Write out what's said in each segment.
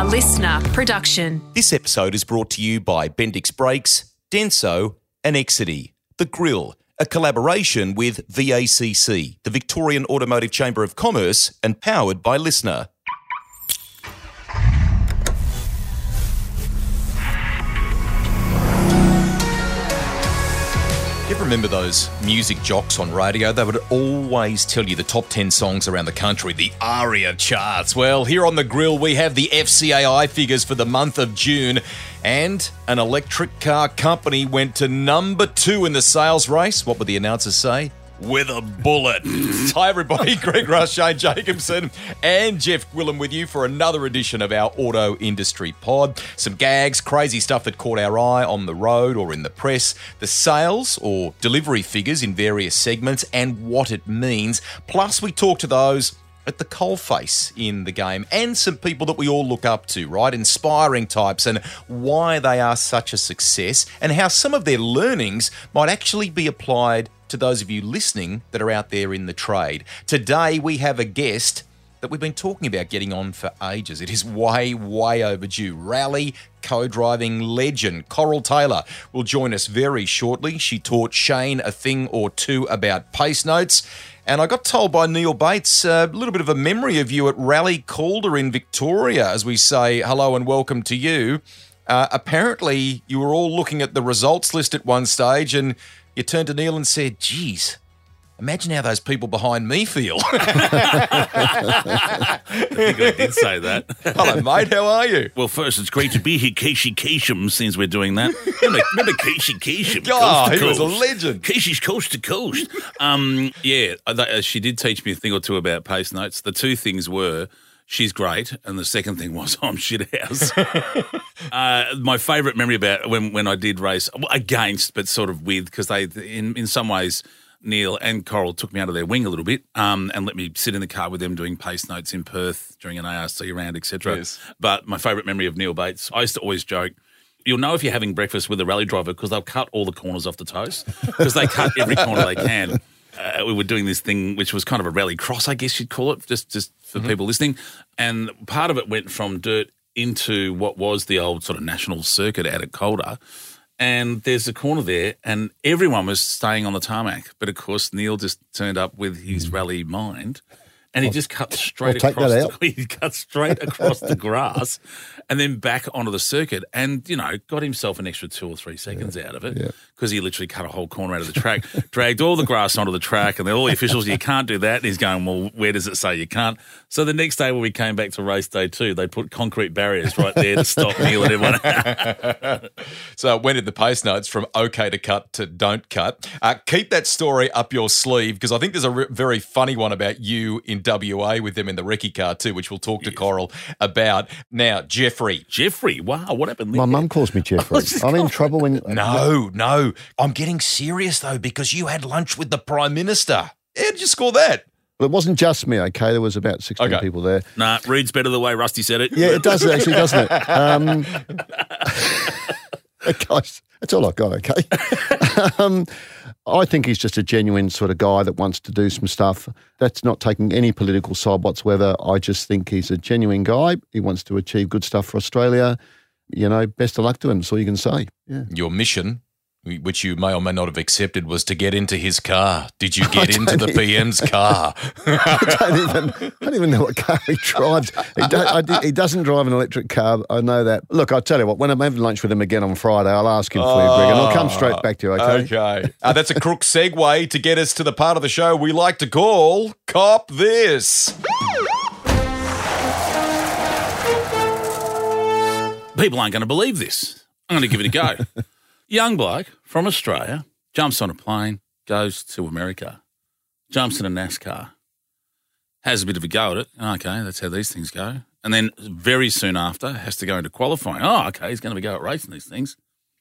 A listener production. This episode is brought to you by Bendix Brakes, Denso, and Exity. The Grill, a collaboration with VACC, the Victorian Automotive Chamber of Commerce, and powered by Listener. Remember those music jocks on radio? They would always tell you the top 10 songs around the country, the ARIA charts. Well, here on the grill, we have the FCAI figures for the month of June, and an electric car company went to number two in the sales race. What would the announcers say? With a bullet. Hi, everybody. Greg Rust, Shane Jacobson, and Geoff Gwilliam with you for another edition of our auto industry pod. Some gags, crazy stuff that caught our eye on the road or in the press, the sales or delivery figures in various segments, and what it means. Plus, we talk to those at the coalface in the game and some people that we all look up to, right? Inspiring types and why they are such a success and how some of their learnings might actually be applied to those of you listening that are out there in the trade. Today we have a guest that we've been talking about getting on for ages. It is way, way overdue. Rally co driving legend Coral Taylor will join us very shortly. She taught Shane a thing or two about pace notes. And I got told by Neil Bates uh, a little bit of a memory of you at Rally Calder in Victoria as we say hello and welcome to you. Uh, apparently, you were all looking at the results list at one stage and you turned to Neil and said, geez, imagine how those people behind me feel. I think I did say that. Hello, mate. How are you? Well, first, it's great to be here, Casey Kasem, since we're doing that. Remember, remember Casey Kasem? Oh, coast he was a legend. Casey's coast to coast. Um, yeah, uh, she did teach me a thing or two about pace notes. The two things were she's great, and the second thing was I'm shit house. uh, my favourite memory about when when I did race against, but sort of with, because they in in some ways. Neil and Coral took me under their wing a little bit um, and let me sit in the car with them doing pace notes in Perth during an ARC round, etc. Yes. But my favourite memory of Neil Bates, I used to always joke, you'll know if you're having breakfast with a rally driver because they'll cut all the corners off the toast because they cut every corner they can. Uh, we were doing this thing which was kind of a rally cross, I guess you'd call it, just just for people listening. And part of it went from dirt into what was the old sort of national circuit out at Calder. And there's a corner there, and everyone was staying on the tarmac. But of course, Neil just turned up with his rally mind, and he just cut straight I'll take across. The, he cut straight across the grass, and then back onto the circuit, and you know, got himself an extra two or three seconds out of it because he literally cut a whole corner out of the track, dragged all the grass onto the track, and then all the officials, you can't do that. And he's going, well, where does it say you can't? So the next day when we came back to race day two, they put concrete barriers right there to stop Neil and everyone. So when did the pace notes from okay to cut to don't cut. Uh, keep that story up your sleeve because I think there's a re- very funny one about you in WA with them in the recce car too, which we'll talk to Coral about. Now, Jeffrey. Jeffrey, wow, what happened there? My mum calls me Jeffrey. I'm in trouble when. No, no. I'm getting serious though because you had lunch with the Prime Minister. How did you score that? Well, it wasn't just me, okay? There was about 16 Okay. people there. Nah, reads better the way Rusty said it. Yeah, it does actually, doesn't it? Um, guys, that's all I've got, okay? um, I think he's just a genuine sort of guy that wants to do some stuff. That's not taking any political side whatsoever. I just think he's a genuine guy. He wants to achieve good stuff for Australia. You know, best of luck to him. That's all you can say. Yeah. Your mission, which you may or may not have accepted, was to get into his car. Did you get into the don't PM's car? I don't even, I don't even know what car he drives. He, do, I, he doesn't drive an electric car. I know that. Look, I'll tell you what, when I'm having lunch with him again on Friday, I'll ask him for you, Greg, and I'll come straight back to you, okay? Okay. Uh, that's a crook segue to get us to the part of the show we like to call Cop This. People aren't going to believe this. I'm going to give it a go. Young bloke from Australia jumps on a plane, goes to America, jumps in a NASCAR, has a bit of a go at it. Okay, that's how these things go. And then very soon after has to go into qualifying. Oh, okay, he's going to be go at racing these things.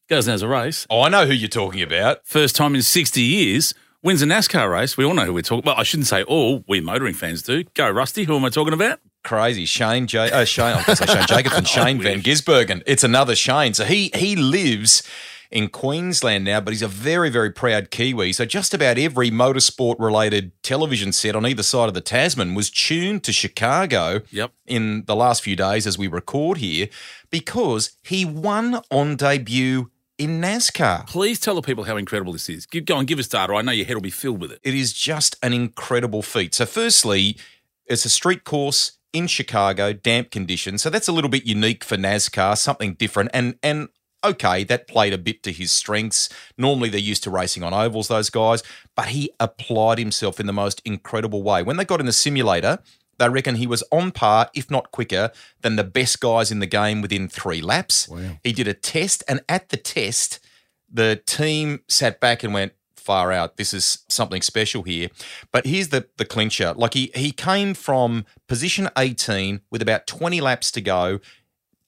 Goes and has a race. Oh, I know who you're talking about. First time in 60 years, wins a NASCAR race. We all know who we're talking Well, I shouldn't say all. We motoring fans do. Go, Rusty. Who am I talking about? Crazy Shane J. Uh, Shane. I was say Shane Jacobson. Shane Van Gisbergen. It's another Shane. So he he lives in Queensland now, but he's a very, very proud Kiwi. So just about every motorsport related television set on either side of the Tasman was tuned to Chicago Yep. in the last few days as we record here because he won on debut in NASCAR. Please tell the people how incredible this is. Go on, give us data. I know your head will be filled with it. It is just an incredible feat. So, firstly, it's a street course in Chicago, damp conditions. So that's a little bit unique for NASCAR, something different. And and okay, that played a bit to his strengths. Normally they're used to racing on ovals, those guys, but he applied himself in the most incredible way. When they got in the simulator, they reckon he was on par, if not quicker, than the best guys in the game within three laps. He did a test, and at the test, the team sat back and went, far out. This is something special here. But here's the the clincher. Like he he came from position 18 with about 20 laps to go,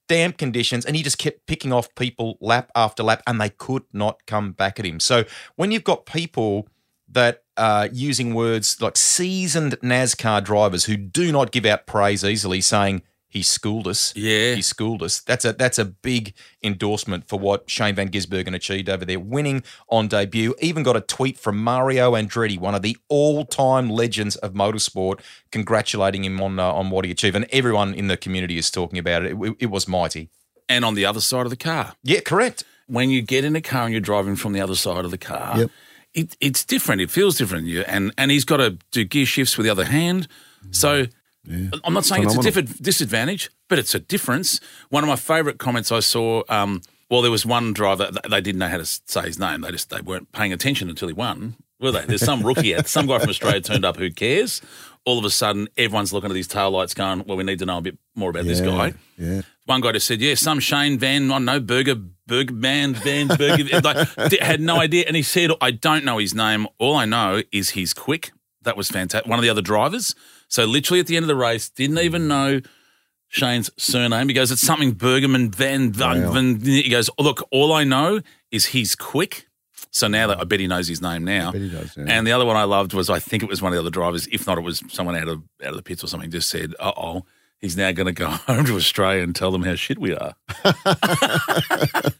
damp conditions, and he just kept picking off people lap after lap, and they could not come back at him. So when you've got people that are using words like seasoned NASCAR drivers who do not give out praise easily, saying he schooled us. Yeah. He schooled us. That's a that's a big endorsement for what Shane Van Gisbergen achieved over there, winning on debut. Even got a tweet from Mario Andretti, one of the all-time legends of motorsport, congratulating him on uh, on what he achieved. And everyone in the community is talking about it. It, it was mighty. And on the other side of the car. Yeah, correct. when you get in a car and you're driving from the other side of the car, Yep. it, it's different. It feels different. You and and he's got to do gear shifts with the other hand. So I'm not saying it's a Phenomenal. different disadvantage, but it's a difference. One of my favourite comments I saw. Um, well, there was one driver. They didn't know how to say his name. They just they weren't paying attention until he won. Were they? There's some rookie, out- some guy from Australia turned up. Who cares? All of a sudden, everyone's looking at these tail lights, going, "Well, we need to know a bit more about this guy." Yeah. One guy just said, "Yeah, some Shane Van, I know Burger, Burger Man, Van Burger." like, had no idea, and he said, "I don't know his name. All I know is he's quick." That was fantastic. One of the other drivers. So literally at the end of the race, didn't even know Shane's surname. He goes, "It's something Bergman Van Van." Wow. Van. He goes, "Look, all I know is he's quick." So now that I bet he knows his name now. bet he does, yeah. And the other one I loved was I think it was one of the other drivers, if not, it was someone out of out of the pits or something. Just said, "Uh oh." He's now going to go home to Australia and tell them how shit we are. that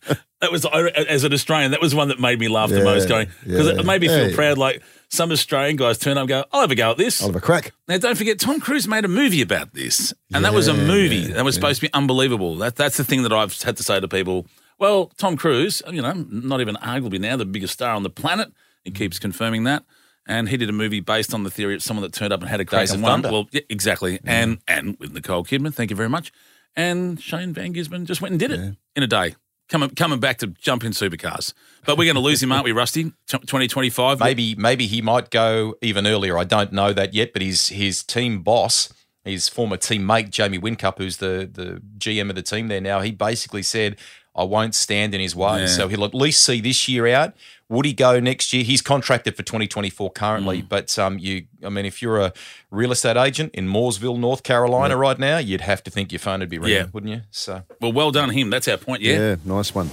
was, as an Australian, that was one that made me laugh the most. Going because yeah. it made me feel proud. Like some Australian guys turn up and go, "I'll have a go at this." I'll have a crack. Now, don't forget, Tom Cruise made a movie about this, and that was a movie yeah, that was supposed to be unbelievable. That, that's the thing that I've had to say to people. Well, Tom Cruise, you know, not even arguably now the biggest star on the planet. He keeps confirming that, and he did a movie based on the theory of someone that turned up and had a crack Days and won. Thunder. Well, yeah, exactly, and and with Nicole Kidman, thank you very much. And Shane Van Gisbergen just went and did it in a day. Coming, coming back to jump in supercars. But we're going to lose him, aren't we, Rusty? 2025. Maybe maybe he might go even earlier. I don't know that yet, but his his team boss, his former teammate Jamie Whincup, who's the the GM of the team there now, he basically said, "I won't stand in his way." Yeah. So he'll at least see this year out. Would he go next year? He's contracted for 2024 currently, Mm. but um, you, I mean, if you're a real estate agent in Mooresville, North Carolina, right now, you'd have to think your phone would be ringing, Yeah. wouldn't you? So Well, well done him. That's our point, Yeah. yeah. nice one.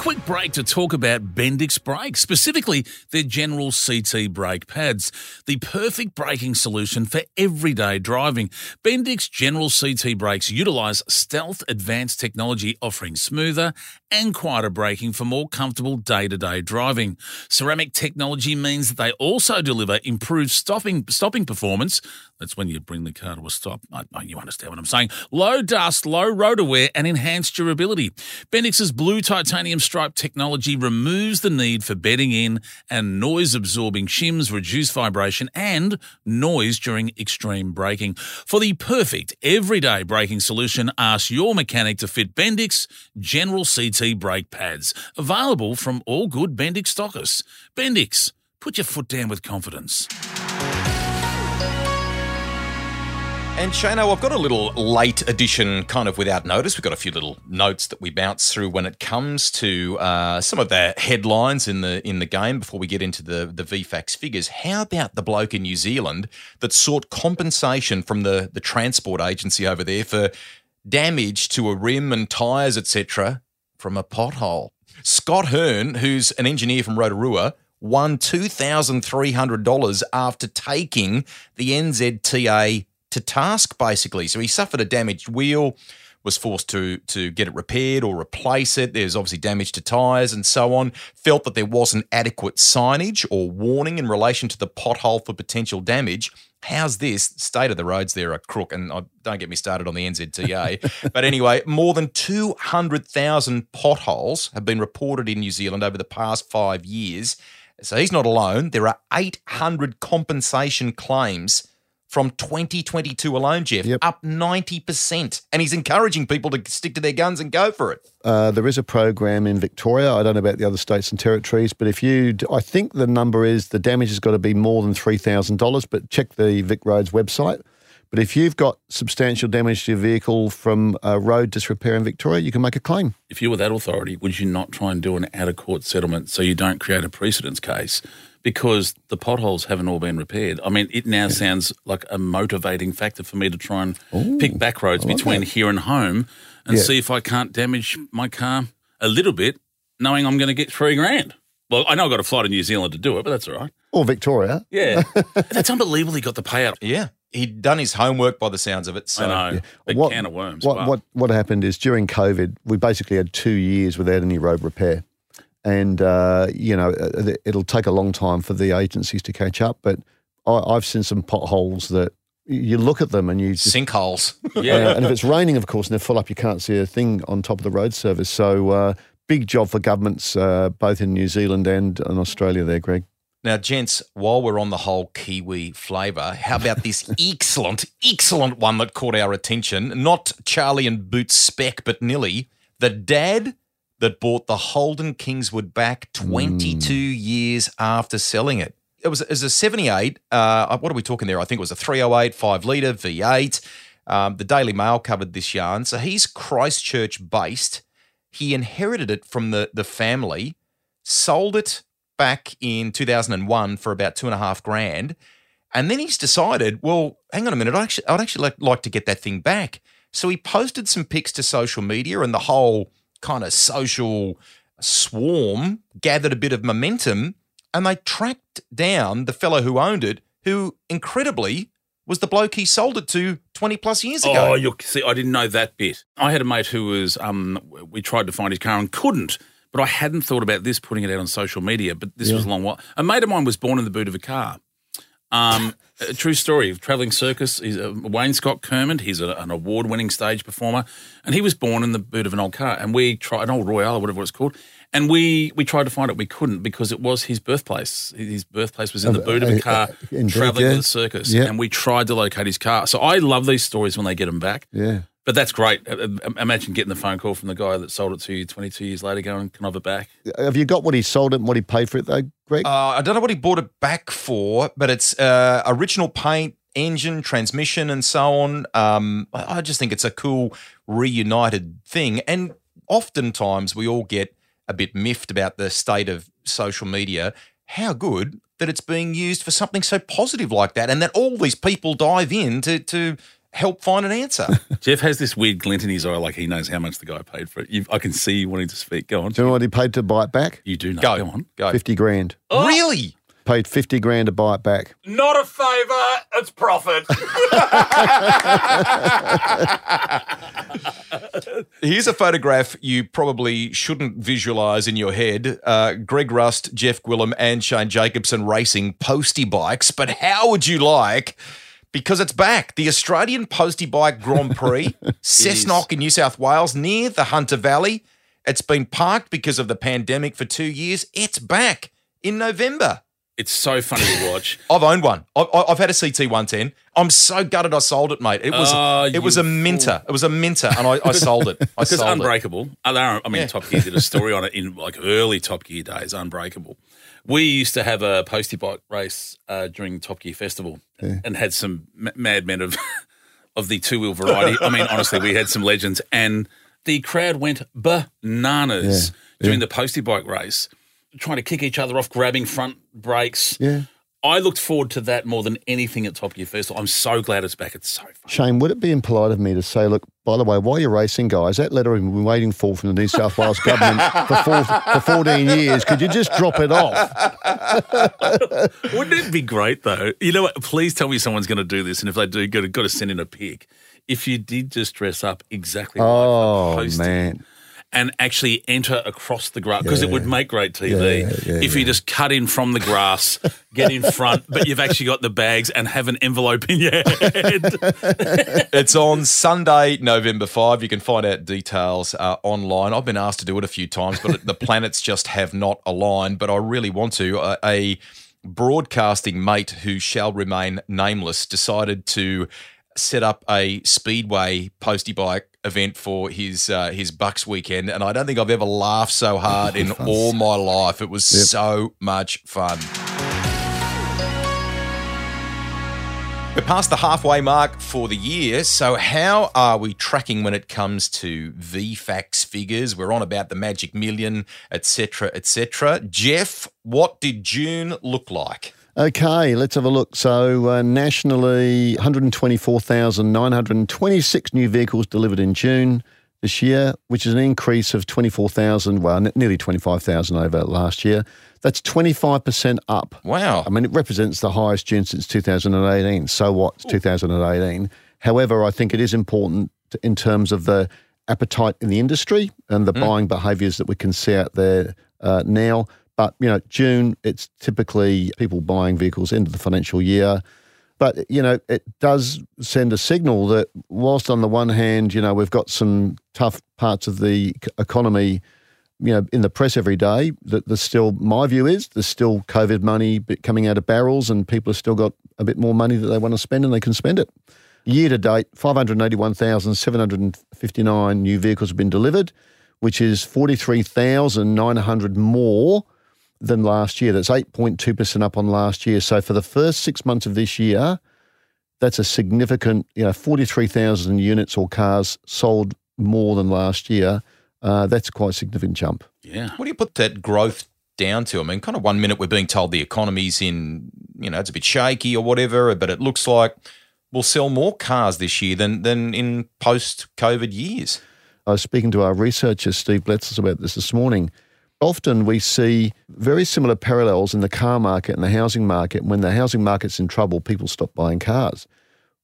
Quick break to talk about Bendix brakes, specifically their general CT brake pads, the perfect braking solution for everyday driving. Bendix General CT brakes utilize stealth advanced technology offering smoother and quieter braking for more comfortable day-to-day driving. Ceramic technology means that they also deliver improved stopping stopping performance. That's when you bring the car to a stop. I know you understand what I'm saying. Low dust, low rotor wear, and enhanced durability. Bendix's blue titanium stripe technology removes the need for bedding in and noise absorbing shims, reduce vibration and noise during extreme braking. For the perfect everyday braking solution, ask your mechanic to fit Bendix General CT brake pads. Available from all good Bendix stockists. Bendix, put your foot down with confidence. And Shano, I've got a little late edition kind of without notice. We've got a few little notes that we bounce through when it comes to uh, some of the headlines in the in the game before we get into the, the VFACTS figures. How about the bloke in New Zealand that sought compensation from the, the transport agency over there for damage to a rim and tyres, etc., from a pothole? Scott Hearn, who's an engineer from Rotorua, won $2,300 after taking the NZTA to task, basically. So he suffered a damaged wheel, was forced to to get it repaired or replace it. There's obviously damage to tyres and so on. Felt that there wasn't adequate signage or warning in relation to the pothole for potential damage. How's this? State of the roads there are crook, and I, don't get me started on the NZTA. but anyway, more than 200,000 potholes have been reported in New Zealand over the past five years. So he's not alone. There are 800 compensation claims from 2022 alone, Geoff, Yep. up 90%. And he's encouraging people to stick to their guns and go for it. Uh, there is a program in Victoria. I don't know about the other states and territories, but if you, I think the number is the damage has got to be more than three thousand dollars. But check the Vic Roads website. But if you've got substantial damage to your vehicle from a road disrepair in Victoria, you can make a claim. If you were that authority, would you not try and do an out of court settlement so you don't create a precedence case? Because the potholes haven't all been repaired. I mean, it now sounds like a motivating factor for me to try and pick back roads between here and home and Yeah. see if I can't damage my car a little bit, knowing I'm going to get three grand. Well, I know I've got to fly to New Zealand to do it, but that's all right. Or Victoria. Yeah. that's unbelievable he got the payout. Yeah. He'd done his homework by the sounds of it. So I know. Big can of worms. What, Wow. what what happened is during COVID, we basically had two years without any road repair, and uh, you know uh, it'll take a long time for the agencies to catch up. But I, I've seen some potholes that you look at them and you just sinkholes. Yeah. uh, and if it's raining, of course, and they're full up, you can't see a thing on top of the road service. So, uh, big job for governments uh, both in New Zealand and in Australia there, Greg. Now, gents, while we're on the whole Kiwi flavour, how about this excellent, excellent one that caught our attention? Not Charlie and Boots spec, but Nilly, the dad that bought the Holden Kingswood back 22 years after selling it. It was, it was a 78. Uh, what are we talking there? I think it was a 308 5 litre V8. Um, the Daily Mail covered this yarn. So he's Christchurch based. He inherited it from the, the family, sold it back in 2001 for about two and a half grand. And then he's decided, well, hang on a minute, I'd actually, I'd actually like, like to get that thing back. So he posted some pics to social media, and the whole kind of social swarm gathered a bit of momentum. And they tracked down the fellow who owned it, who incredibly was the bloke he sold it to 20 plus years ago. Oh, you see, I didn't know that bit. I had a mate who was, um, we tried to find his car and couldn't, but I hadn't thought about this, putting it out on social media. But this was a long while. A mate of mine was born in the boot of a car. Um, a true story of traveling circus. He's a Wayne Scott Kermond. He's a, an award-winning stage performer, and he was born in the boot of an old car. And we tried an old Royale or whatever it's called. And we we tried to find it. We couldn't because it was his birthplace. His birthplace was in the boot of uh, a car, uh, indeed, traveling yeah. to the circus. Yeah. And we tried to locate his car. So I love these stories when they get them back. Yeah. But that's great. Uh, uh, Imagine getting the phone call from the guy that sold it to you 22 years later going, can I have it back? Have you got what he sold it and what he paid for it, though, Greg? Uh, I don't know what he bought it back for, but it's uh, original paint, engine, transmission, and so on. Um, I I just think it's a cool reunited thing. And oftentimes we all get a bit miffed about the state of social media. How good that it's being used for something so positive like that, and that all these people dive in to to help find an answer. Geoff has this weird glint in his eye like he knows how much the guy paid for it. you I can see you wanting to speak. Go on. Do you know what he paid to buy it back? You do know. Go, Go on. go. 50 grand. Really? Paid 50 grand to buy it back. Not a favour, it's profit. Here's a photograph you probably shouldn't visualize in your head. Uh, Greg Rust, Geoff Gwilliam, and Shane Jacobson racing posty bikes. But how would you like, because it's back, the Australian Postie Bike Grand Prix, Cessnock in New South Wales, near the Hunter Valley. It's been parked because of the pandemic for two years. It's back in November. it's so funny to watch. I've owned one. I've, I've had a CT 110. I'm so gutted I sold it, mate. It was Oh, it was a minter. It was a minter, and I, I sold it. I sold it. Unbreakable. I I mean, Yeah. Top Gear did a story on it in like early Top Gear days. Unbreakable. We used to have a postie bike race uh, during Top Gear Festival, and had some m- madmen of of the two wheel variety. I mean, honestly, we had some legends, and the crowd went bananas Yeah, during the postie bike race, trying to kick each other off, grabbing front brakes. Yeah. I looked forward to that more than anything at Top Gear Festival. I'm so glad it's back. It's so fun. Shane, would it be impolite of me to say, look, by the way, while you're racing, guys, that letter we've been waiting for from the New South Wales government for, four, for 14 years, could you just drop it off? Wouldn't it be great though? You know what? Please tell me someone's going to do this, and if they do, got to, got to send in a pic. if you did just dress up exactly Oh, like man. And actually enter across the grass because it would make great TV Yeah, yeah, if you just cut in from the grass, get in front, but you've actually got the bags and have an envelope in your head. It's on Sunday, November 5. You can find out details uh, online. I've been asked to do it a few times, but the planets just have not aligned. But I really want to. Uh, a broadcasting mate who shall remain nameless decided to set up a speedway postie bike event for his uh, his Bucks weekend, and I don't think I've ever laughed so hard in all my life. It was so much fun. We're past the halfway mark for the year, so how are we tracking when it comes to VFACTS figures? We're on about the magic million, etc., etc. Geoff, what did June look like? Okay, let's have a look. So, uh, nationally, 124,926 new vehicles delivered in June this year, which is an increase of 24,000, well, nearly 25,000 over last year. That's 25% up. Wow. I mean, it represents the highest June since 2018. So what? It's 2018. However, I think it is important in terms of the appetite in the industry and the buying behaviours that we can see out there uh, now. But you know, June it's typically people buying vehicles into the financial year. But you know, it does send a signal that whilst on the one hand, you know, we've got some tough parts of the economy you know, in the press every day that there's still, my view is there's still COVID money coming out of barrels and people have still got a bit more money that they want to spend and they can spend it. Year to date, 581,759 new vehicles have been delivered, which is 43,900 more than last year. That's 8.2% up on last year. So for the first six months of this year, that's a significant, you know, 43,000 units or cars sold more than last year. Uh, that's quite a significant jump. Yeah. What do you put that growth down to? I mean, kind of one minute we're being told the economy's in, you know, it's a bit shaky or whatever, but it looks like we'll sell more cars this year than than in post COVID years. I was speaking to our researcher, Steve Bletzel, about this this morning. Often we see very similar parallels in the car market and the housing market. When the housing market's in trouble, people stop buying cars.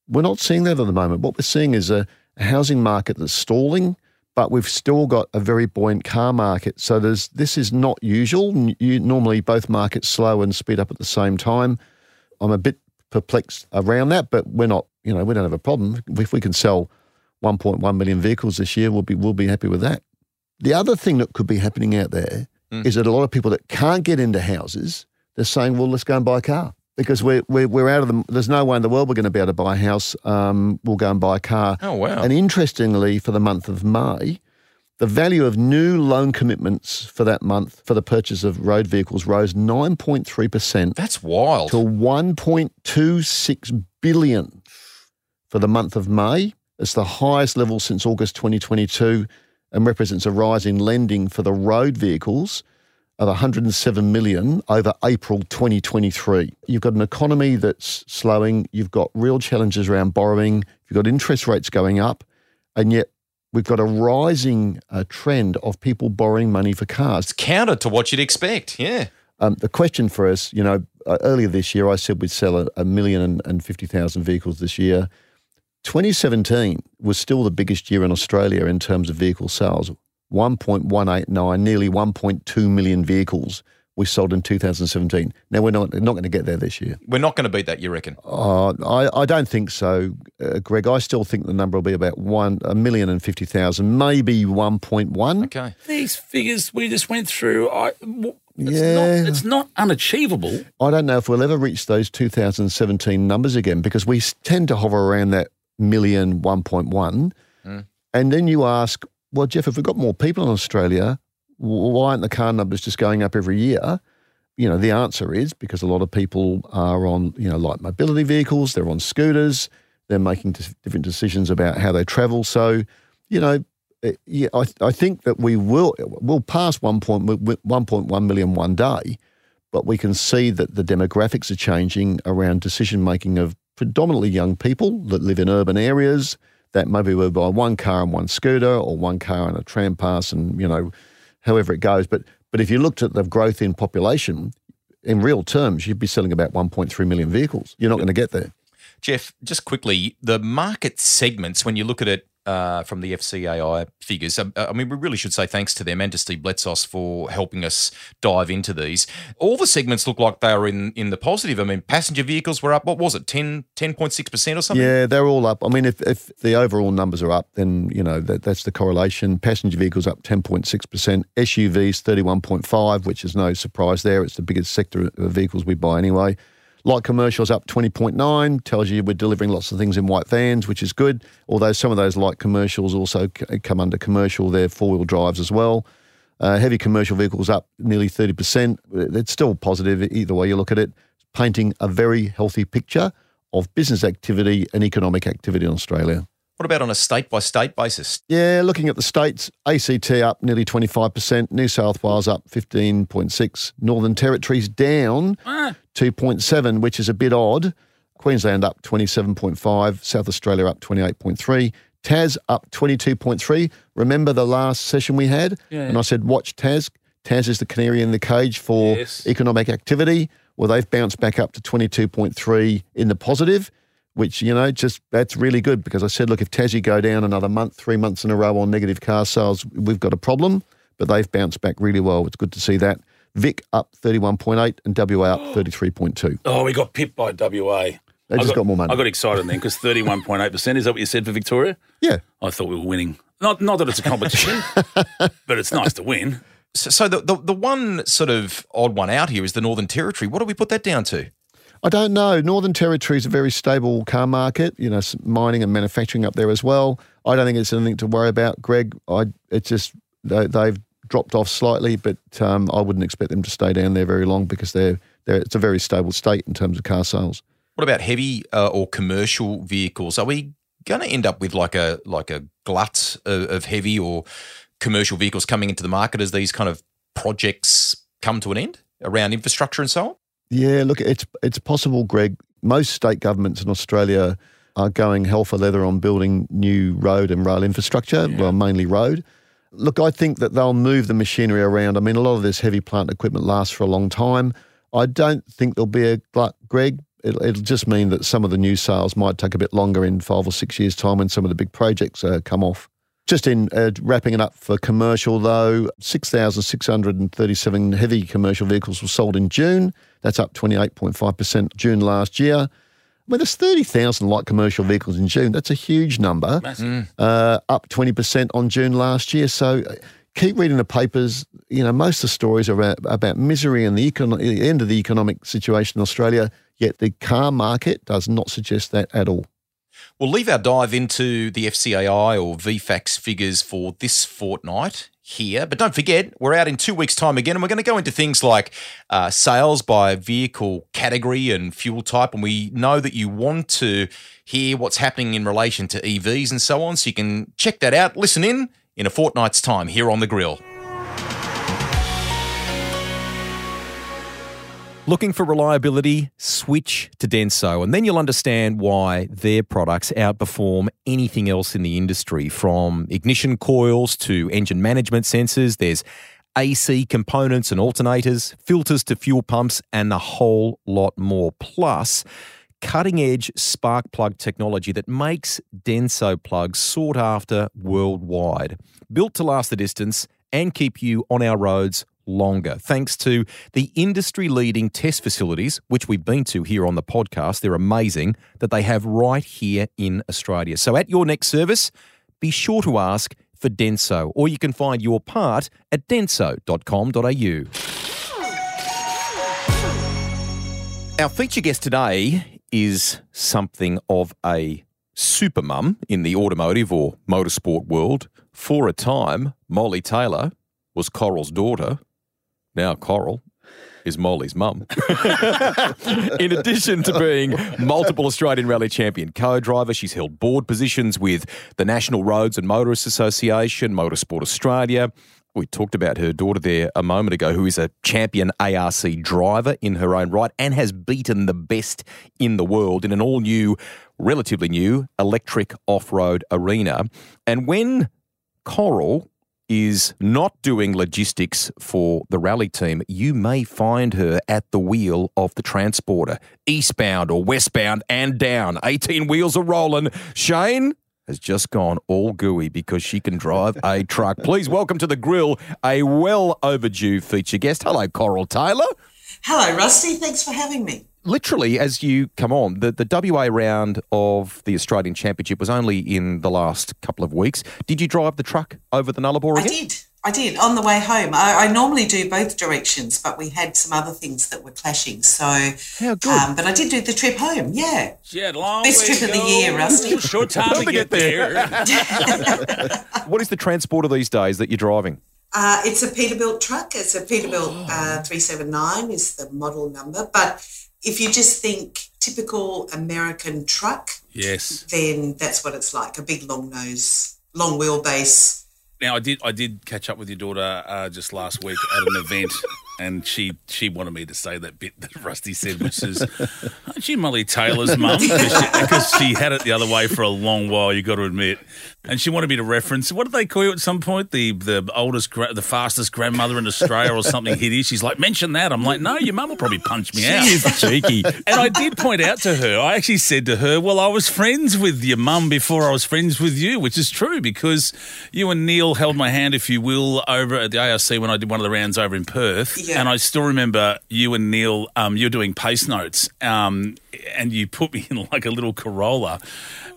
We're not seeing that at the moment. What we're seeing is a, housing market that's stalling, but we've still got a very buoyant car market. So this is not usual. You, normally, both markets slow and speed up at the same time. I'm a bit perplexed around that, but we're not. You know, we don't have a problem if we can sell 1.1 million vehicles this year. We'll be we'll be happy with that. The other thing that could be happening out there is that a lot of people that can't get into houses, they're saying, "Well, let's go and buy a car." Because we're, we're, we're out of the, there's no way in the world we're going to be able to buy a house. Um, we'll go and buy a car. Oh, wow. And interestingly, for the month of May, the value of new loan commitments for that month for the purchase of road vehicles rose 9.3% That's wild. to 1.26 billion for the month of May. It's the highest level since August 2022 and represents a rise in lending for the road vehicles of 107 million over April 2023. You've got an economy that's slowing, you've got real challenges around borrowing, you've got interest rates going up, and yet we've got a rising uh, trend of people borrowing money for cars. It's counter to what you'd expect. Yeah. Um, the question for us, you know, uh, earlier this year I said we'd sell a, a million and, and 50,000 vehicles this year. 2017 was still the biggest year in Australia in terms of vehicle sales. 1.189, nearly 1.2 million vehicles we sold in 2017. Now we're not not going to get there this year. We're not going to beat that, you reckon? Uh, I, I don't think so, uh, Greg. I still think the number will be about one a million and fifty thousand, maybe 1.1. Okay. These figures we just went through, I, w- it's, Yeah. not, it's not unachievable. I don't know if we'll ever reach those 2017 numbers again because we tend to hover around that million, 1.1. And then you ask, well, Geoff, if we've got more people in Australia, why aren't the car numbers just going up every year? You know, the answer is because a lot of people are on, you know, light mobility vehicles, they're on scooters, they're making different decisions about how they travel. So, you know, eh, yeah, I, I think that we will we'll pass 1. Point, 1.1 million one day, but we can see that the demographics are changing around decision making of predominantly young people that live in urban areas that maybe will buy one car and one scooter or one car and a tram pass and you know however it goes. But but if you looked at the growth in population in real terms you'd be selling about 1.3 million vehicles. You're not going to get there. Geoff, just quickly, the market segments, when you look at it uh, from the FCAI figures. Um, I mean, we really should say thanks to them and to Steve Bletzos for helping us dive into these. All the segments look like they are in, in the positive. I mean, passenger vehicles were up, what was it, 10, 10.6% or something? Yeah, they're all up. I mean, if, if the overall numbers are up, then, you know, that, that's the correlation. Passenger vehicles up 10.6%, SUVs 31.5, which is no surprise there. It's the biggest sector of vehicles we buy anyway. Light commercials up 20.9, tells you we're delivering lots of things in white vans, which is good. Although some of those light commercials also come under commercial, they're four wheel drives as well. Uh, heavy commercial vehicles up nearly 30%. It's still positive either way you look at it, painting a very healthy picture of business activity and economic activity in Australia. What about on a state by state basis? Yeah, looking at the states, ACT up nearly 25%, New South Wales up 15.6, Northern Territories down ah. 2.7, which is a bit odd. Queensland up 27.5, South Australia up 28.3, Tas up 22.3. Remember the last session we had? Yeah. And I said, watch Tas. Tas is the canary in the cage for yes. economic activity. Well, they've bounced back up to 22.3 in the positive which, you know, just that's really good because I said, look, if Tassie go down another month, three months in a row on negative car sales, we've got a problem. But they've bounced back really well. It's good to see that. Vic up 31.8 and WA up 33.2. Oh, we got pipped by WA. They just got, got, more money. I got excited then because 31.8%, is that what you said for Victoria? Yeah. I thought we were winning. Not, not that it's a competition, but it's nice to win. So, so the, the, the one sort of odd one out here is the Northern Territory. What do we put that down to? I don't know. Northern Territory is a very stable car market. You know, mining and manufacturing up there as well. I don't think it's anything to worry about, Greg. I it's just they, have dropped off slightly, but um, I wouldn't expect them to stay down there very long because they're, they're it's a very stable state in terms of car sales. What about heavy uh, or commercial vehicles? Are we going to end up with like a like a glut of, of heavy or commercial vehicles coming into the market as these kind of projects come to an end around infrastructure and so on? Yeah, look, it's it's possible, Greg. Most state governments in Australia are going hell for leather on building new road and rail infrastructure, yeah. well, mainly road. Look, I think that they'll move the machinery around. I mean, a lot of this heavy plant equipment lasts for a long time. I don't think there'll be a glut, Greg. It'll, it'll just mean that some of the new sales might take a bit longer in five or six years' time when some of the big projects uh, come off. Just in uh, wrapping it up for commercial, though, 6,637 heavy commercial vehicles were sold in June. That's up 28.5% June last year. I mean, there's 30,000 light commercial vehicles in June. That's a huge number. Mm. Uh, up 20% on June last year. So uh, keep reading the papers. You know, most of the stories are about, about misery and the, econ- the end of the economic situation in Australia, yet the car market does not suggest that at all. We'll leave our dive into the FCAI or VFACTS figures for this fortnight here. But don't forget, we're out in two weeks' time again, and we're going to go into things like uh, sales by vehicle category and fuel type. And we know that you want to hear what's happening in relation to EVs and so on. So you can check that out, listen in in a fortnight's time here on The Grill. Looking for reliability? Switch to Denso, and then you'll understand why their products outperform anything else in the industry from ignition coils to engine management sensors. There's AC components and alternators, filters to fuel pumps, and a whole lot more. Plus, cutting edge spark plug technology that makes Denso plugs sought after worldwide. Built to last the distance and keep you on our roads longer, thanks to the industry leading test facilities, which we've been to here on the podcast. They're amazing that they have right here in Australia. So at your next service, be sure to ask for Denso, or you can find your part at denso.com.au. Our feature guest today is something of a super mum in the automotive or motorsport world. For a time, Molly Taylor was Coral's daughter. Now Coral is Molly's mum. In addition to being multiple Australian Rally Champion co-driver, she's held board positions with the National Roads and Motorists Association, Motorsport Australia. We talked about her daughter there a moment ago, who is a champion ARC driver in her own right and has beaten the best in the world in an all new, relatively new electric off road arena. And when Coral is not doing logistics for the rally team, you may find her at the wheel of the transporter, eastbound or westbound and down. 18 wheels are rolling. Shane has just gone all gooey because she can drive a truck. Please welcome to the grill a well overdue feature guest. Hello, Coral Taylor. Hello, Rusty. Thanks for having me. Literally, as you come on, the, the WA round of the Australian Championship was only in the last couple of weeks. Did you drive the truck over the Nullarbor I did. I did on the way home. I, I normally do both directions, but we had some other things that were clashing. So, How good. Um, but I did do the trip home. Yeah, She had long Best trip to of the year, Rusty. Short time to get there. What is the transporter these days that you're driving? uh, it's a Peterbilt truck. It's a Peterbilt uh, three seven nine is the model number. But if you just think typical American truck, yes. then that's what it's like—a big long nose, long wheelbase. Now I did I did catch up with your daughter uh, just last week at an event, and she she wanted me to say that bit that Rusty said, which is, "Aren't you Molly Taylor's mum?" Because she, she had it the other way for a long while. You got to admit, and she wanted me to reference what did they call you at some point? The the oldest, gra- the fastest grandmother in Australia or something hideous. She's like, mention that. I'm like, no, your mum will probably punch me out. cheeky. And I did point out to her, I actually said to her, Well, I was friends with your mum before I was friends with you, which is true because you and Neil held my hand, if you will, over at the ARC when I did one of the rounds over in Perth. Yeah. And I still remember you and Neil, um, you're doing pace notes, um, and you put me in like a little Corolla.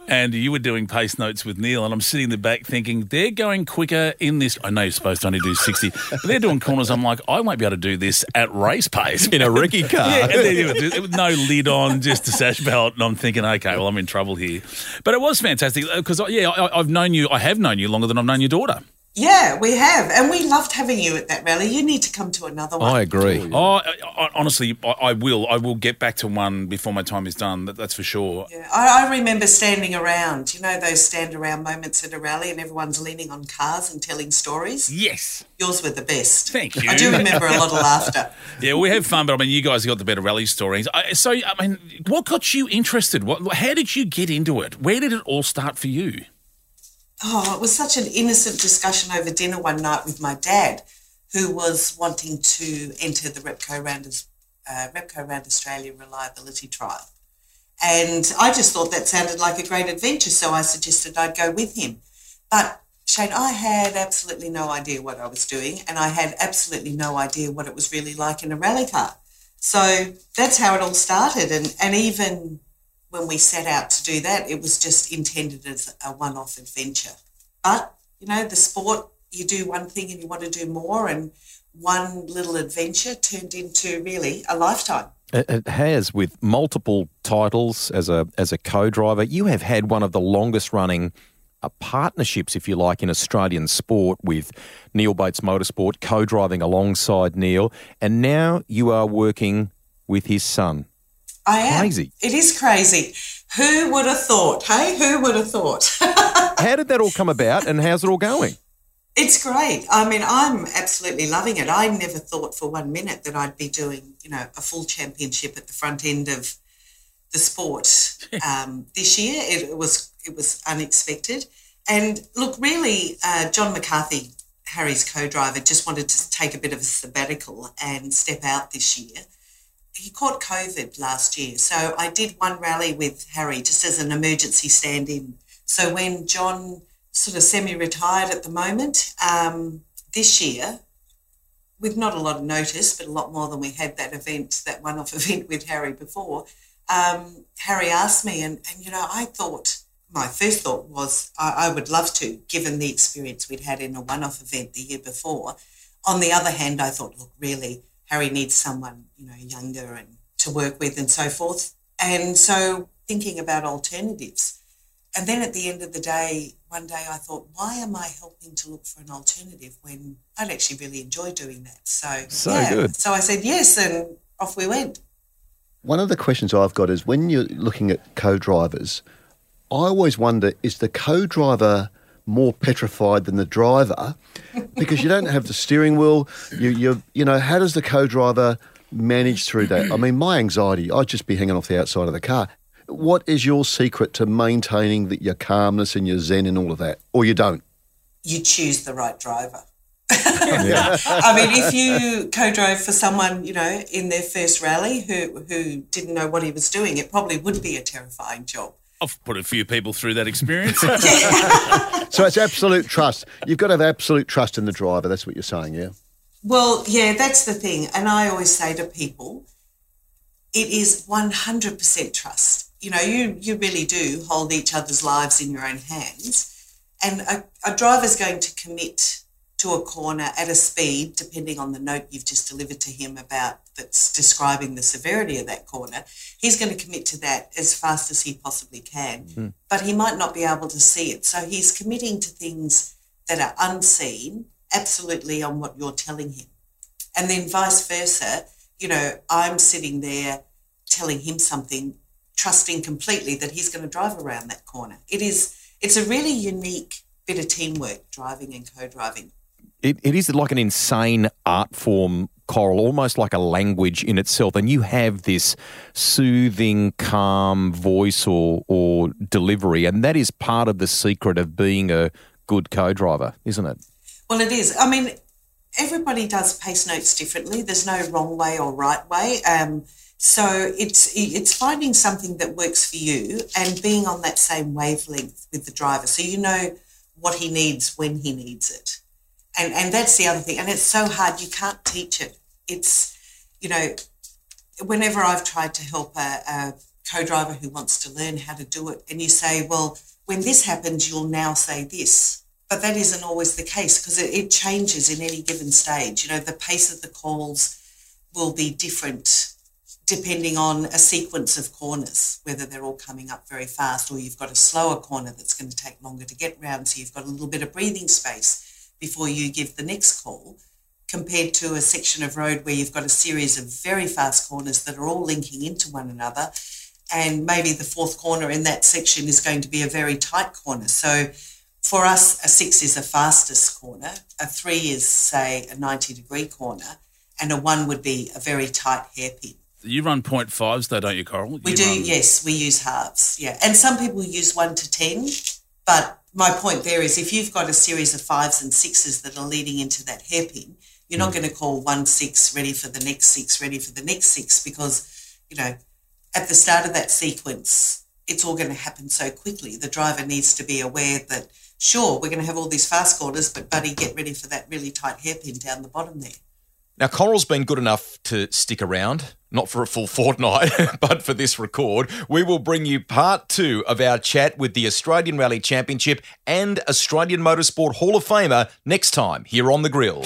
And you were doing pace notes with Neil, and I'm sitting in the back thinking, they're going quicker in this. I know you're supposed to only do 60, but they're doing corners. I'm like, I won't be able to do this at race pace. In a recce car. Yeah, and then you would do- it with no lid on, just a sash belt, and I'm thinking, okay, well, I'm in trouble here. But it was fantastic uh, because, uh, yeah, I, I've known you. I have known you longer than I've known your daughter. Yeah, we have, and we loved having you at that rally. You need to come to another one. I agree. Oh, I, I, honestly, I, I will. I will get back to one before my time is done. That, that's for sure. Yeah, I, I remember standing around, you know, those stand around moments at a rally and everyone's leaning on cars and telling stories. Yes. Yours were the best. Thank you. I do remember a lot of laughter. Yeah, we have fun, but I mean, you guys got the better rally stories. So, I mean, what got you interested? What, how did you get into it? Where did it all start for you? Oh, it was such an innocent discussion over dinner one night with my dad, who was wanting to enter the Repco Round, uh, Repco Round Australia reliability trial. And I just thought that sounded like a great adventure, so I suggested I'd go with him. But Shane, I had absolutely no idea what I was doing, and I had absolutely no idea what it was really like in a rally car. So that's how it all started. And, and even when we set out to do that, it was just intended as a one off adventure. But, you know, the sport, you do one thing and you want to do more, and one little adventure turned into really a lifetime. It, has with multiple titles as a as a co-driver. You have had one of the longest running uh, partnerships, if you like, in Australian sport with Neil Bates Motorsport, co-driving alongside Neil, and now you are working with his son. I am. Crazy. It is crazy. Who would have thought? Hey, who would have thought? How did that all come about, and how's it all going? It's great. I mean, I'm absolutely loving it. I never thought for one minute that I'd be doing, you know, a full championship at the front end of the sport um, this year. It, was it was unexpected, and look, really, uh, John McCarthy, Harry's co-driver, just wanted to take a bit of a sabbatical and step out this year. He caught COVID last year, so I did one rally with Harry just as an emergency stand-in. So when John sort of semi-retired at the moment. Um, this year, with not a lot of notice, but a lot more than we had that event, that one-off event with Harry before. Um, Harry asked me, and, and you know, I thought my first thought was I, I would love to, given the experience we'd had in a one-off event the year before. On the other hand, I thought, look, really, Harry needs someone you know younger and to work with and so forth. And so thinking about alternatives. And then at the end of the day, one day I thought, why am I helping to look for an alternative when I'd actually really enjoy doing that? So, So yeah. good. So I said yes, and off we went. One of the questions I've got is when you're looking at co-drivers, I always wonder is the co-driver more petrified than the driver because you don't have the steering wheel. You you you know how does the co-driver manage through that? I mean, my anxiety, I'd just be hanging off the outside of the car. What is your secret to maintaining that your calmness and your zen and all of that, or you don't? you choose the right driver. I mean, if you co-drove for someone, you know, in their first rally who who didn't know what he was doing, it probably would be a terrifying job. I've put a few people through that experience. So it's absolute trust. You've got to have absolute trust in the driver. That's what you're saying, yeah? Well, yeah, that's the thing. And I always say to people, it is 100% trust. You know, you, you really do hold each other's lives in your own hands. And a, a driver's going to commit to a corner at a speed, depending on the note you've just delivered to him about that's describing the severity of that corner. He's going to commit to that as fast as he possibly can, hmm. but he might not be able to see it. So he's committing to things that are unseen, absolutely on what you're telling him. And then vice versa, you know, I'm sitting there telling him something, trusting completely that he's going to drive around that corner. It is, it's a really unique bit of teamwork, driving and co-driving. It, it is like an insane art form, Coral, almost like a language in itself. And you have this soothing, calm voice or, or delivery. And that is part of the secret of being a good co driver, isn't it? Well, it is. I mean, everybody does pace notes differently. There's no wrong way or right way. Um, so it's it's finding something that works for you and being on that same wavelength with the driver, so you know what he needs when he needs it. And and that's the other thing. And it's so hard. You can't teach it. It's you know, whenever I've tried to help a, a co-driver who wants to learn how to do it, and you say, well, when this happens, you'll now say this. But that isn't always the case because it, it changes in any given stage. You know, the pace of the calls will be different depending on a sequence of corners, whether they're all coming up very fast or you've got a slower corner that's going to take longer to get round. So you've got a little bit of breathing space before you give the next call, compared to a section of road where you've got a series of very fast corners that are all linking into one another. And maybe the fourth corner in that section is going to be a very tight corner. So for us, a six is a fastest corner, a three is, say, a 90 degree corner, and a one would be a very tight hairpin. you run point fives though, don't you, Coral? We do, run- yes, we use halves, yeah. And some people use one to 10, but my point there is if you've got a series of fives and sixes that are leading into that hairpin, you're not mm. going to call one six ready for the next six, ready for the next six, because, you know, at the start of that sequence, it's all going to happen so quickly. The driver needs to be aware that, sure, we're going to have all these fast corners, but buddy, get ready for that really tight hairpin down the bottom there. Now, Coral's been good enough to stick around, not for a full fortnight, but for this record. We will bring you part two of our chat with the Australian Rally Championship and Australian Motorsport Hall of Famer next time here on The Grille.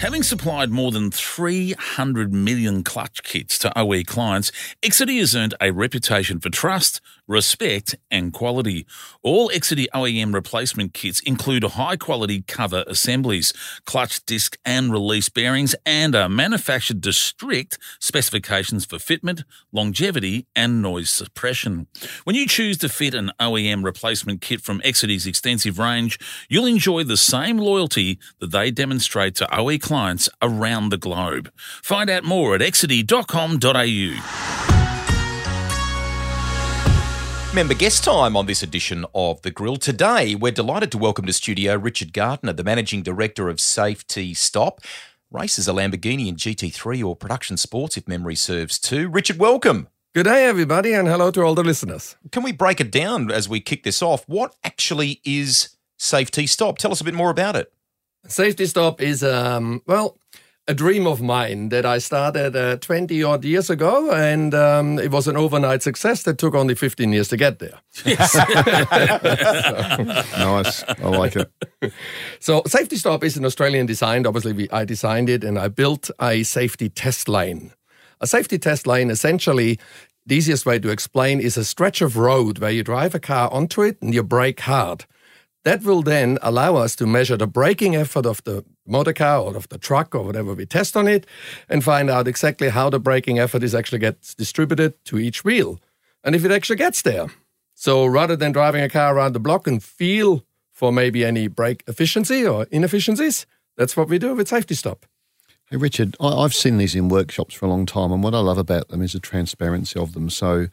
Having supplied more than 300 million clutch kits to OE clients, Exedy has earned a reputation for trust, respect, and quality. All Exedy OEM replacement kits include high quality cover assemblies, clutch disc and release bearings, and are manufactured to strict specifications for fitment, longevity, and noise suppression. When you choose to fit an OEM replacement kit from Exedy's extensive range, you'll enjoy the same loyalty that they demonstrate to OE clients around the globe. Find out more at exedy.com.au. Member guest time on this edition of The Grille. Today, we're delighted to welcome to studio Richard Gardner, the Managing Director of Safety Stop. Races a Lamborghini in GT3 or production sports, if memory serves too. Richard, welcome. Good day, everybody, and hello to all the listeners. Can we break it down as we kick this off? What actually is Safety Stop? Tell us a bit more about it. Safety Stop is, um, well, a dream of mine that I started uh, 20 odd years ago, and um, it was an overnight success that took only 15 years to get there. Yes, Nice. I like it. So, Safety Stop is an Australian design. Obviously, we, I designed it and I built a safety test lane. A safety test lane, essentially, the easiest way to explain is a stretch of road where you drive a car onto it and you brake hard. That will then allow us to measure the braking effort of the motor car or of the truck or whatever we test on it and find out exactly how the braking effort is actually gets distributed to each wheel and if it actually gets there. So rather than driving a car around the block and feel for maybe any brake efficiency or inefficiencies, that's what we do with Safety Stop. Hey, Richard, I've seen these in workshops for a long time, and what I love about them is the transparency of them. So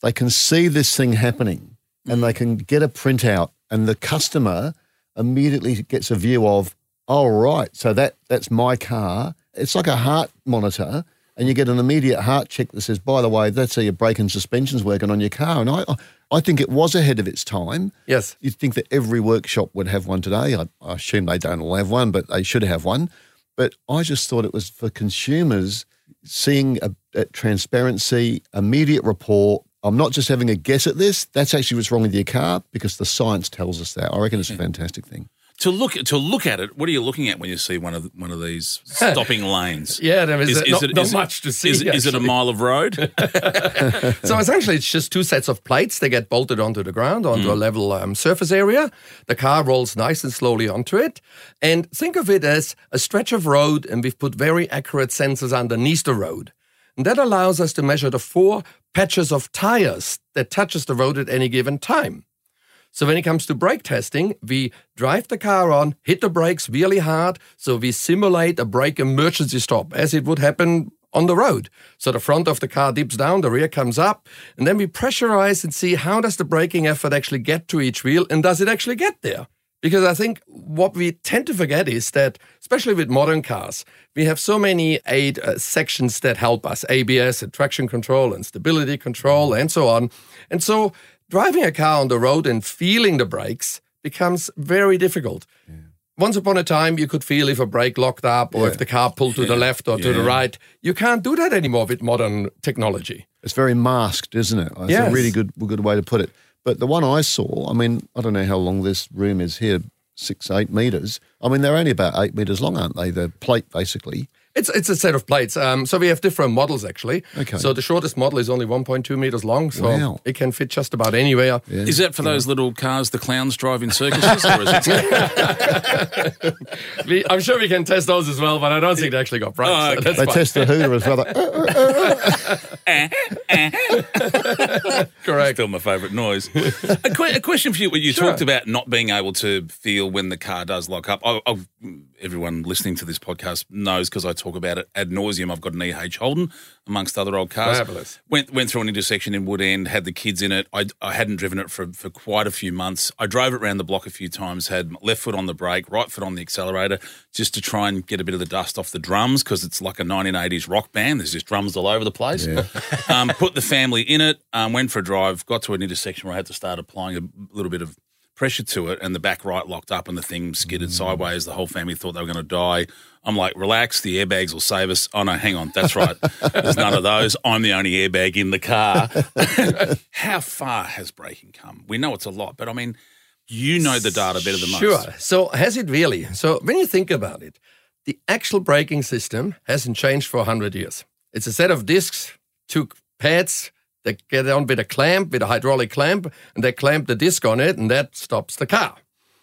they can see this thing happening, and they mm. can get a printout, and the customer immediately gets a view of, oh, right, so that that's my car. It's like a heart monitor, and you get an immediate heart check that says, by the way, that's how your brake and suspension's working on your car. And I, I think it was ahead of its time. Yes. You'd think that every workshop would have one today. I, I assume they don't all have one, but they should have one. But I just thought it was for consumers seeing a, a transparency, immediate report. I'm not just having a guess at this. That's actually what's wrong with your car because the science tells us that. I reckon it's a hmm. fantastic thing. To look to look at it, what are you looking at when you see one of one of these stopping lanes? Yeah, there is, not, not is much to see. Is, is it a mile of road? So essentially, it's just two sets of plates. They get bolted onto the ground, onto a level um, surface area. The car rolls nice and slowly onto it. And think of it as a stretch of road, and we've put very accurate sensors underneath the road. And that allows us to measure the four patches of tires that touches the road at any given time. So when it comes to brake testing, we drive the car on, hit the brakes really hard, so we simulate a brake emergency stop as it would happen on the road. So the front of the car dips down, the rear comes up, and then we pressurize and see how does the braking effort actually get to each wheel and does it actually get there? Because I think what we tend to forget is that, especially with modern cars, we have so many aid uh, sections that help us ABS and traction control and stability control and so on. And so driving a car on the road and feeling the brakes becomes very difficult. Once upon a time, you could feel if a brake locked up or if the car pulled to the left or to the right. You can't do that anymore with modern technology. It's very masked, isn't it? It's Yes. a really good good way to put it. But the one I saw, I mean, I don't know how long this room is here, six, eight meters. I mean, they're only about eight meters long, aren't they? The plate, basically. It's it's a set of plates. Um, so we have different models actually. Okay. So the shortest model is only 1.2 meters long, so Wow. it can fit just about anywhere. Is that for those little cars the clowns drive in circuses? or is it, We, I'm sure we can test those as well, but I don't think they actually got brakes. Oh, okay. that's They fine. test the hooter as well. Like, correct. Still my favourite noise. a, que- a question for you. You Sure. talked about not being able to feel when the car does lock up. I, I, everyone listening to this podcast knows because I talk about it ad nauseum. I've got an EH Holden, amongst other old cars. Fabulous. Went went through an intersection in Woodend, had the kids in it. I, I hadn't driven it for, for quite a few months. I drove it around the block a few times, had left foot on the brake, right foot on the accelerator, just to try and get a bit of the dust off the drums because it's like a 1980s rock band. There's just drums all over the place. um, put the family in it, um, went for a drive, got to an intersection where I had to start applying a little bit of pressure to it, and the back right locked up, and the thing skidded sideways. The whole family thought they were going to die. I'm like, relax, the airbags will save us. Oh no, hang on, that's right. There's none of those. I'm the only airbag in the car. How far has braking come? We know it's a lot, but I mean, you know the data better than most. Sure. So has it really? So when you think about it, the actual braking system hasn't changed for 100 years. It's a set of discs, two pads that get on with a clamp, with a hydraulic clamp, and they clamp the disc on it, and that stops the car.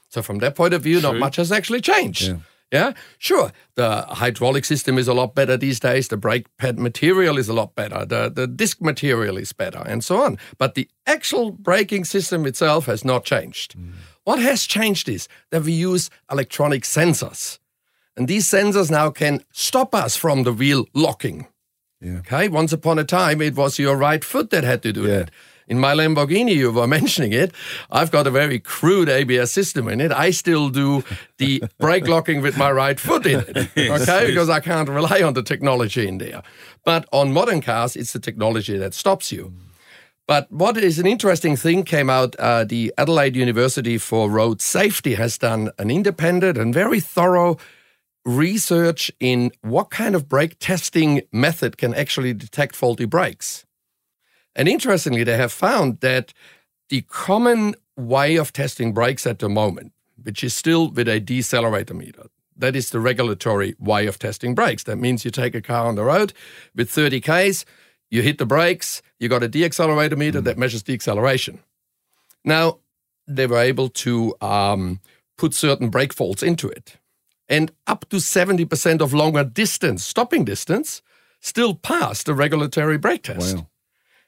So from that point of view, not much has actually changed. Yeah. sure. The hydraulic system is a lot better these days. The brake pad material is a lot better. The, the disc material is better, and so on. But the actual braking system itself has not changed. Mm. What has changed is that we use electronic sensors. And these sensors now can stop us from the wheel locking. Yeah. Okay. Once upon a time, it was your right foot that had to do Yeah. that. In my Lamborghini, you were mentioning it. I've got a very crude ABS system in it. I still do the brake locking with my right foot in it. Okay. Because I can't rely on the technology in there. But on modern cars, it's the technology that stops you. But what is an interesting thing came out, uh, the Adelaide University for Road Safety has done an independent and very thorough research in what kind of brake testing method can actually detect faulty brakes. And interestingly, they have found that the common way of testing brakes at the moment, which is still with a decelerator meter, that is the regulatory way of testing brakes. That means you take a car on the road with 30 Ks, you hit the brakes, you got a deaccelerator meter that measures deceleration. Now, they were able to um, put certain brake faults into it. And up to 70% of longer distance, stopping distance, still pass the regulatory brake test. Wow.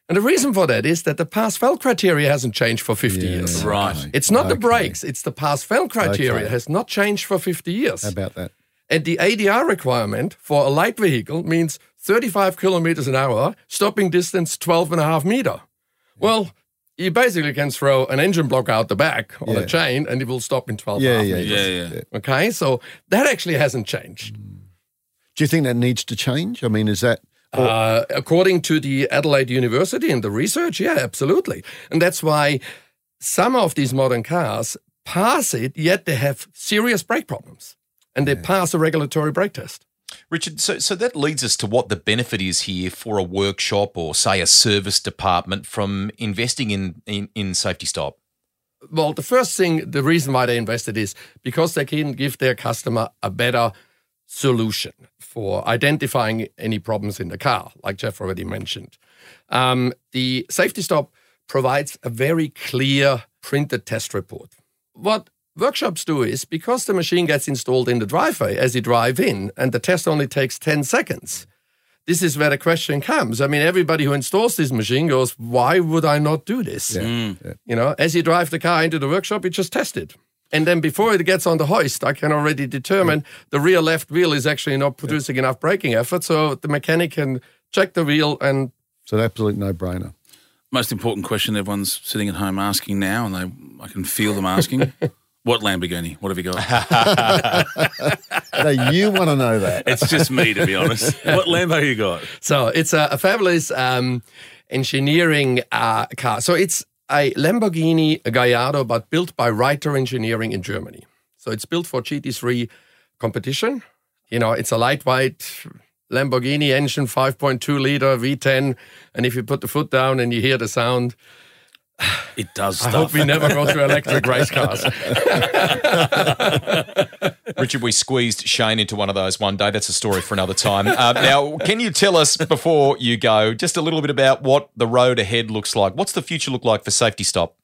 And the reason for that is that the pass fail criteria hasn't changed for 50 years. Right. It's not the brakes, it's the pass fail criteria Okay. has not changed for 50 years. How about that? And the ADR requirement for a light vehicle means 35 kilometers an hour, stopping distance 12 and a half meter. Well, you basically can throw an engine block out the back on Yeah. a chain and it will stop in 12 Yeah, half yeah, meters. Yeah, yeah. Okay, so that actually hasn't changed. Do you think that needs to change? I mean, is that Uh, according to the Adelaide University and the research, yeah, absolutely. And that's why some of these modern cars pass it, yet they have serious brake problems. And they pass a regulatory brake test. Richard, so, so that leads us to what the benefit is here for a workshop or, say, a service department from investing in, in, in Safety Stop. Well, the first thing, the reason why they invested is because they can give their customer a better solution for identifying any problems in the car, like Geoff already mentioned. Um, the safety stop provides a very clear printed test report. What workshops do is because the machine gets installed in the driveway as you drive in, and the test only takes 10 seconds. This is where the question comes. I mean, everybody who installs this machine goes, Why would I not do this? Mm. You know, as you drive the car into the workshop, you just test it. And then before it gets on the hoist, I can already determine mm. the rear left wheel is actually not producing enough braking effort. So the mechanic can check the wheel and so an absolute no brainer? Most important question everyone's sitting at home asking now, and they I can feel them asking. what Lamborghini? What have you got? no, you want to know that. it's just me, to be honest. What Lambo you got? So it's a, a fabulous um, engineering uh, car. So it's a Lamborghini Gallardo, but built by Reiter Engineering in Germany. So it's built for GT3 competition. You know, it's a lightweight Lamborghini engine, 5.2 liter V10. And if you put the foot down and you hear the sound, It does I hope we never go to electric race cars. Richard, we squeezed Shane into one of those one day. That's a story for another time. Uh, now, can you tell us before you go just a little bit about what the road ahead looks like? What's the future look like for Safety Stop?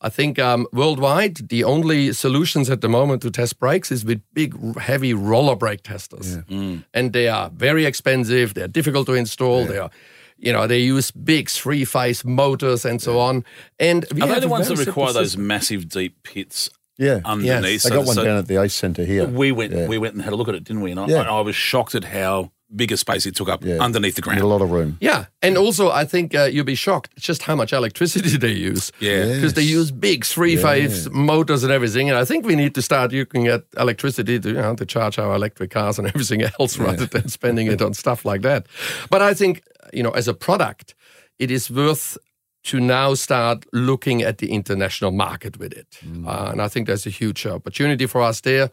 I think um, worldwide, the only solutions at the moment to test brakes is with big, heavy roller brake testers, and they are very expensive. They're difficult to install. They are, you know, they use big three-phase motors and so on. And we Are they the ones that simple require those massive deep pits Yeah. underneath? Yes. They So- got one so down at the ice Centre here. we went Yeah. we went and had a look at it, didn't we? And I, Yeah. I, I was shocked at how big a space it took up Yeah. underneath the Need ground. a lot of room. Yeah, and also I think uh, you'll be shocked just how much electricity they use. Yeah. because they use big three-phase motors and everything. And I think we need to start looking at electricity to you know to charge our electric cars and everything else rather than spending it on stuff like that. But I think you know as a product, it is worth to now start looking at the international market with it. Uh, and I think there's a huge opportunity for us there.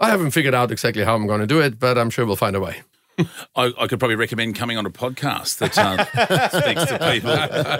I haven't figured out exactly how I'm going to do it, but I'm sure we'll find a way. I, I could probably recommend coming on a podcast that uh, speaks to people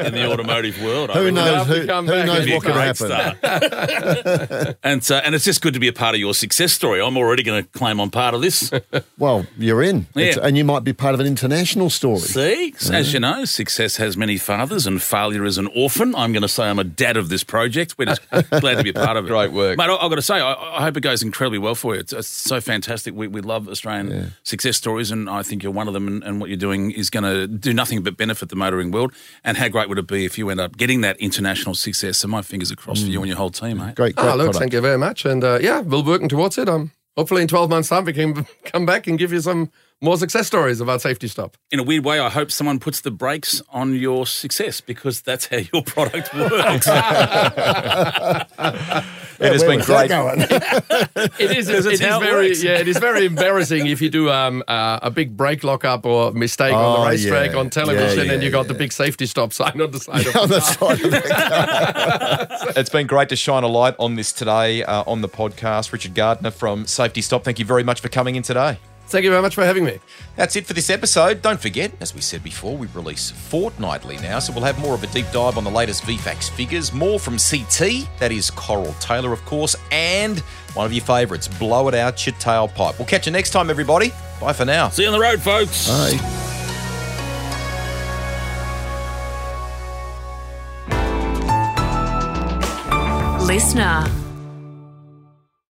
in the automotive world. Who reckon. knows? Who, come who back knows what be could a happen? And uh, and it's just good to be a part of your success story. I'm already going to claim I'm part of this. Well, you're in, Yeah. and you might be part of an international story. See, as you know, success has many fathers, and failure is an orphan. I'm going to say I'm a dad of this project. We're just glad to be a part of it. Great work. mate. I, I've got to say, I, I hope it goes incredibly well for you. It's, it's so fantastic. We, we love Australian success stories, and I think you're one of them. And, and what you're doing is going to do nothing but benefit the motoring world. And how great would it be if you end up getting that international success? So my fingers are crossed for you and your whole team, mate. Great, great Ah, look, product. thank you very much. And uh, yeah, we're working towards it. Um, hopefully, in 12 months' time, we can come back and give you some more success stories about Safety Stop. In a weird way, I hope someone puts the brakes on your success because that's how your product works. It has been great. it is. It, it is is it very, works. yeah, it is very embarrassing if you do um, uh, a big brake lockup or mistake on Oh, the racetrack yeah. on television, Yeah, and you yeah, got the big safety stop sign on the side of on the the car. side of the It's been great to shine a light on this today uh, on the podcast. Richard Gardner from Safety Stop, thank you very much for coming in today. Thank you very much for having me. That's it for this episode. Don't forget, as we said before, we release fortnightly now, so we'll have more of a deep dive on the latest VFACTS figures, more from CT, that is Coral Taylor, of course, and one of your favourites, Blow It Out Your Tailpipe. We'll catch you next time, everybody. Bye for now. See you on the road, folks. Bye. Listener.